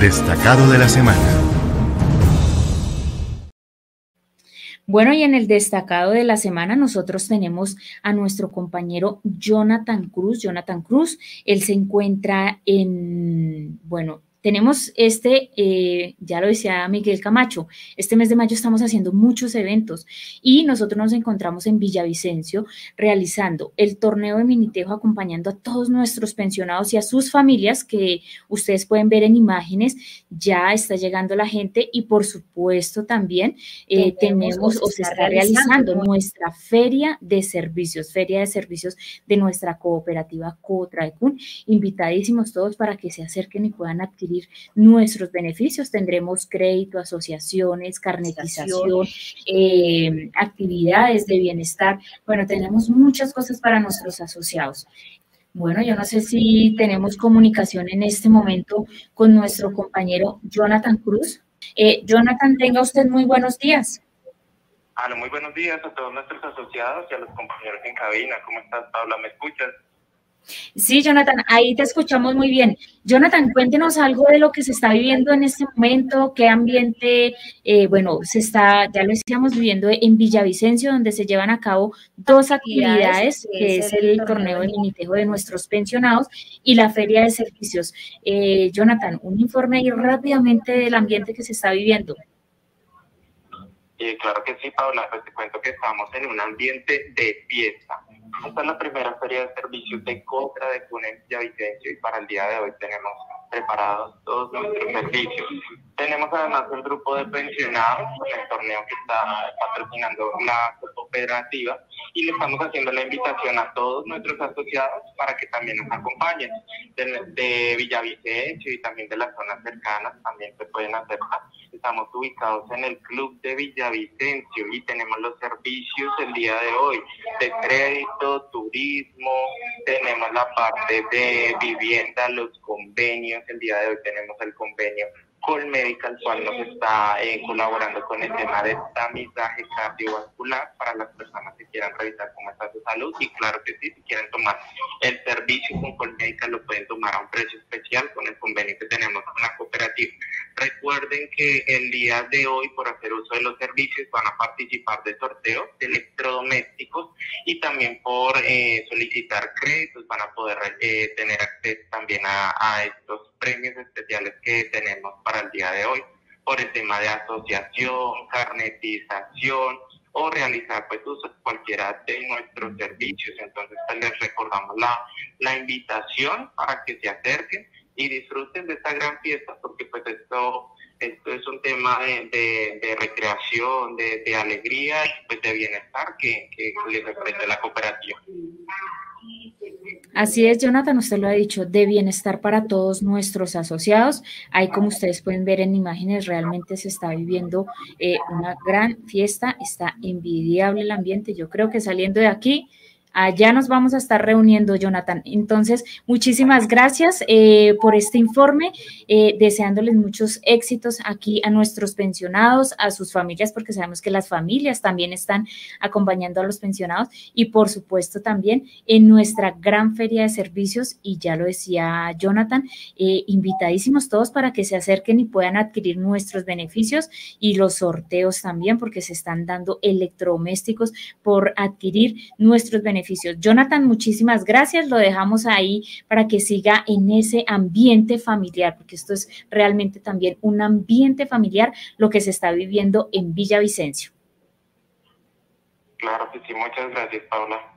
Destacado de la semana. Bueno, y en el destacado de la semana nosotros tenemos a nuestro compañero Jonathan Cruz. Jonathan Cruz, él se encuentra en, bueno, tenemos este, eh, ya lo decía Miguel Camacho, este mes de mayo estamos haciendo muchos eventos y nosotros nos encontramos en Villavicencio realizando el torneo de Minitejo acompañando a todos nuestros pensionados y a sus familias que ustedes pueden ver en imágenes, ya está llegando la gente y por supuesto también eh, tenemos, o se está realizando nuestra feria de servicios, feria de servicios de nuestra cooperativa Cotraecun, invitadísimos todos para que se acerquen y puedan adquirir nuestros beneficios. Tendremos crédito, asociaciones, carnetización, eh, actividades de bienestar. Bueno, tenemos muchas cosas para nuestros asociados. Bueno, yo no sé si tenemos comunicación en este momento con nuestro compañero Jonathan Cruz. Eh, Jonathan, tenga usted muy buenos días. Hola, muy buenos días a todos nuestros asociados y a los compañeros en cabina. ¿Cómo estás, Paula? ¿Me escuchas? Sí, Jonathan, ahí te escuchamos muy bien. Jonathan, cuéntenos algo de lo que se está viviendo en este momento, qué ambiente, eh, bueno, se está, ya lo estamos viviendo en Villavicencio, donde se llevan a cabo dos actividades, que es el torneo de minitejo de nuestros pensionados y la feria de servicios. Eh, Jonathan, un informe ahí rápidamente del ambiente que se está viviendo. Y claro que sí, Paula, pues te cuento que estamos en un ambiente de fiesta. Esta es la primera feria de servicios de contra de Cunen Villavicencio y para el día de hoy tenemos preparados todos nuestros servicios. Tenemos además el grupo de pensionados con el torneo que está patrocinando la cooperativa y le estamos haciendo la invitación a todos nuestros asociados para que también nos acompañen de, de Villavicencio y también de las zonas cercanas también se pueden acercar. Estamos ubicados en el club de Villavicencio y tenemos los servicios el día de hoy de crédito, turismo, tenemos la parte de vivienda, los convenios, el día de hoy tenemos el convenio Colmédica, el cual nos está eh, colaborando con el tema de tamizaje cardiovascular para las personas que quieran revisar cómo está su salud. Y claro que sí, si quieren tomar el servicio con Colmédica, lo pueden tomar a un precio especial con el convenio que tenemos con la cooperativa. Recuerden que el día de hoy, por hacer uso de los servicios, van a participar de sorteos de electrodomésticos y también por eh, solicitar créditos van a poder eh, tener acceso también a, a estos premios especiales que tenemos para el día de hoy por el tema de asociación, carnetización o realizar pues cualquiera de nuestros servicios. Entonces pues, les recordamos la, la invitación para que se acerquen y disfruten de esta gran fiesta porque pues esto esto es un tema de, de, recreación, de, de, alegría y pues de bienestar que, que les ofrece la cooperativa. Así es, Jonathan, usted lo ha dicho, de bienestar para todos nuestros asociados. Ahí, como ustedes pueden ver en imágenes, realmente se está viviendo eh, una gran fiesta, está envidiable el ambiente. Yo creo que saliendo de aquí, Allá nos vamos a estar reuniendo, Jonathan. Entonces, muchísimas gracias eh, por este informe, eh, deseándoles muchos éxitos aquí a nuestros pensionados, a sus familias, porque sabemos que las familias también están acompañando a los pensionados y, por supuesto, también en nuestra gran feria de servicios. Y ya lo decía Jonathan, eh, invitadísimos todos para que se acerquen y puedan adquirir nuestros beneficios y los sorteos también, porque se están dando electrodomésticos por adquirir nuestros Jonathan, muchísimas gracias. Lo dejamos ahí para que siga en ese ambiente familiar, porque esto es realmente también un ambiente familiar lo que se está viviendo en Villavicencio. Claro que sí, muchas gracias, Paula.